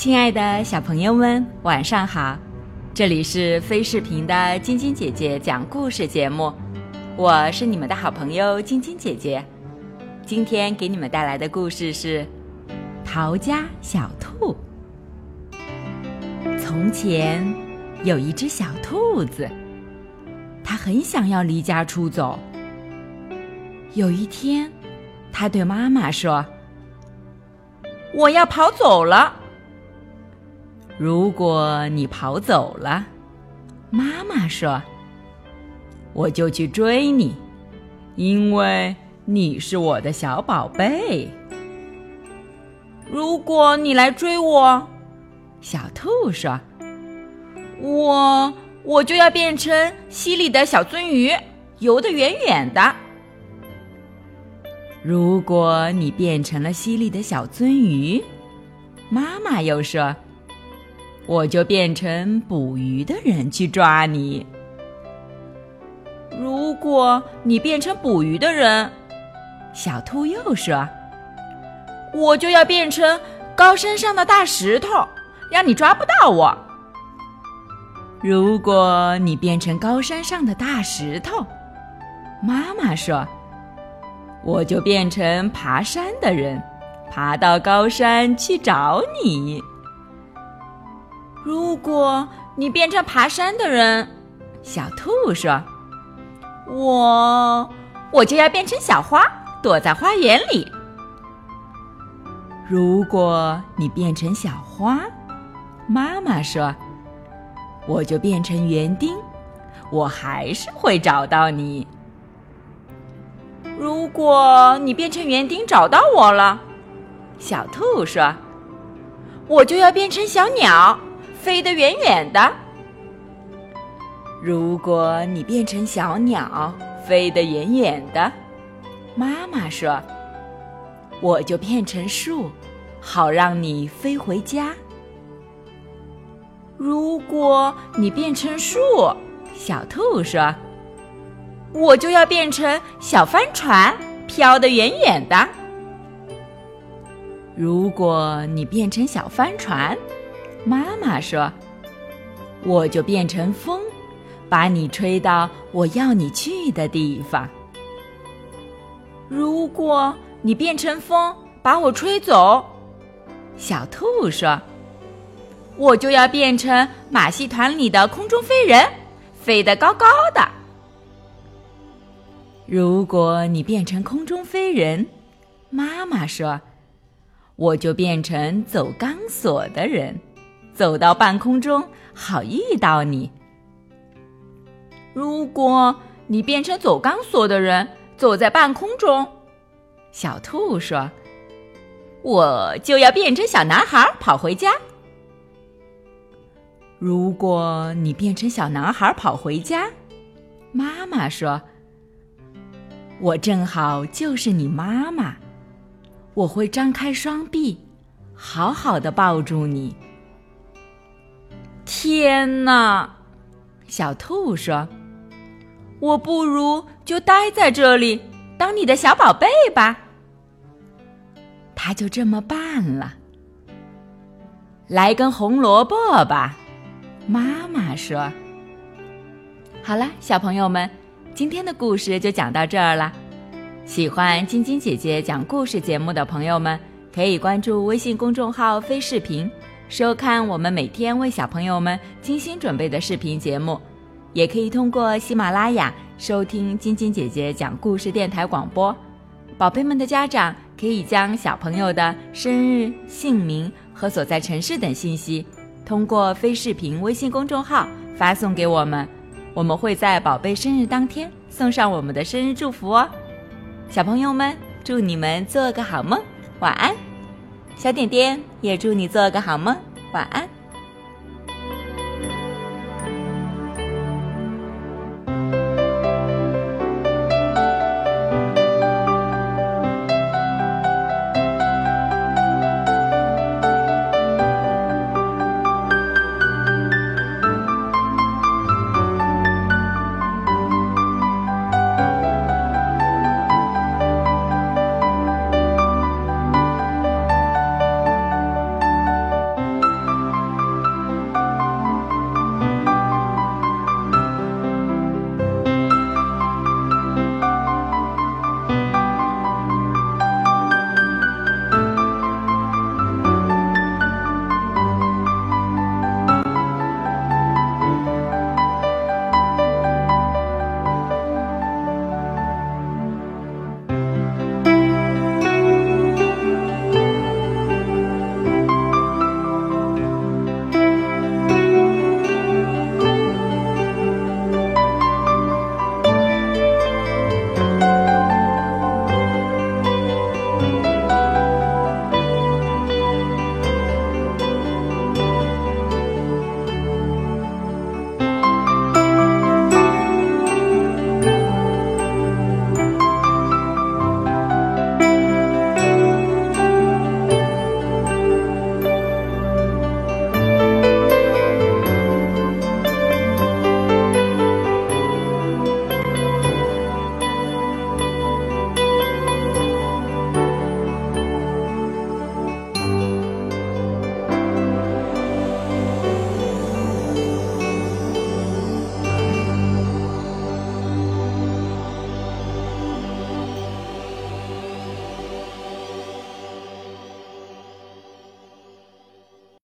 亲爱的小朋友们，晚上好！这里是飞视频的晶晶姐姐讲故事节目，我是你们的好朋友晶晶姐姐。今天给你们带来的故事是《逃家小兔》。从前有一只小兔子，它很想要离家出走。有一天，它对妈妈说：“我要跑走了。”如果你跑走了，妈妈说：“我就去追你，因为你是我的小宝贝。”如果你来追我，小兔说：“我我就要变成溪里的小鳟鱼，游得远远的。”如果你变成了溪里的小鳟鱼，妈妈又说。我就变成捕鱼的人去抓你。如果你变成捕鱼的人，小兔又说：“我就要变成高山上的大石头，让你抓不到我。”如果你变成高山上的大石头，妈妈说：“我就变成爬山的人，爬到高山去找你。”如果你变成爬山的人，小兔说：“我我就要变成小花，躲在花园里。”如果你变成小花，妈妈说：“我就变成园丁，我还是会找到你。”如果你变成园丁找到我了，小兔说：“我就要变成小鸟。”飞得远远的。如果你变成小鸟，飞得远远的，妈妈说：“我就变成树，好让你飞回家。”如果你变成树，小兔说：“我就要变成小帆船，飘得远远的。”如果你变成小帆船，妈妈说：“我就变成风，把你吹到我要你去的地方。”如果你变成风把我吹走，小兔说：“我就要变成马戏团里的空中飞人，飞得高高的。”如果你变成空中飞人，妈妈说：“我就变成走钢索的人。”走到半空中，好遇到你。如果你变成走钢索的人，走在半空中，小兔说：“我就要变成小男孩跑回家。”如果你变成小男孩跑回家，妈妈说：“我正好就是你妈妈，我会张开双臂，好好的抱住你。”天哪，小兔说：“我不如就待在这里当你的小宝贝吧。”他就这么办了。来根红萝卜吧，妈妈说。好了，小朋友们，今天的故事就讲到这儿了。喜欢晶晶姐姐讲故事节目的朋友们，可以关注微信公众号“飞视频”。收看我们每天为小朋友们精心准备的视频节目，也可以通过喜马拉雅收听晶晶姐姐讲故事电台广播。宝贝们的家长可以将小朋友的生日、姓名和所在城市等信息，通过非视频微信公众号发送给我们，我们会在宝贝生日当天送上我们的生日祝福哦。小朋友们，祝你们做个好梦，晚安。小点点也祝你做个好梦，晚安。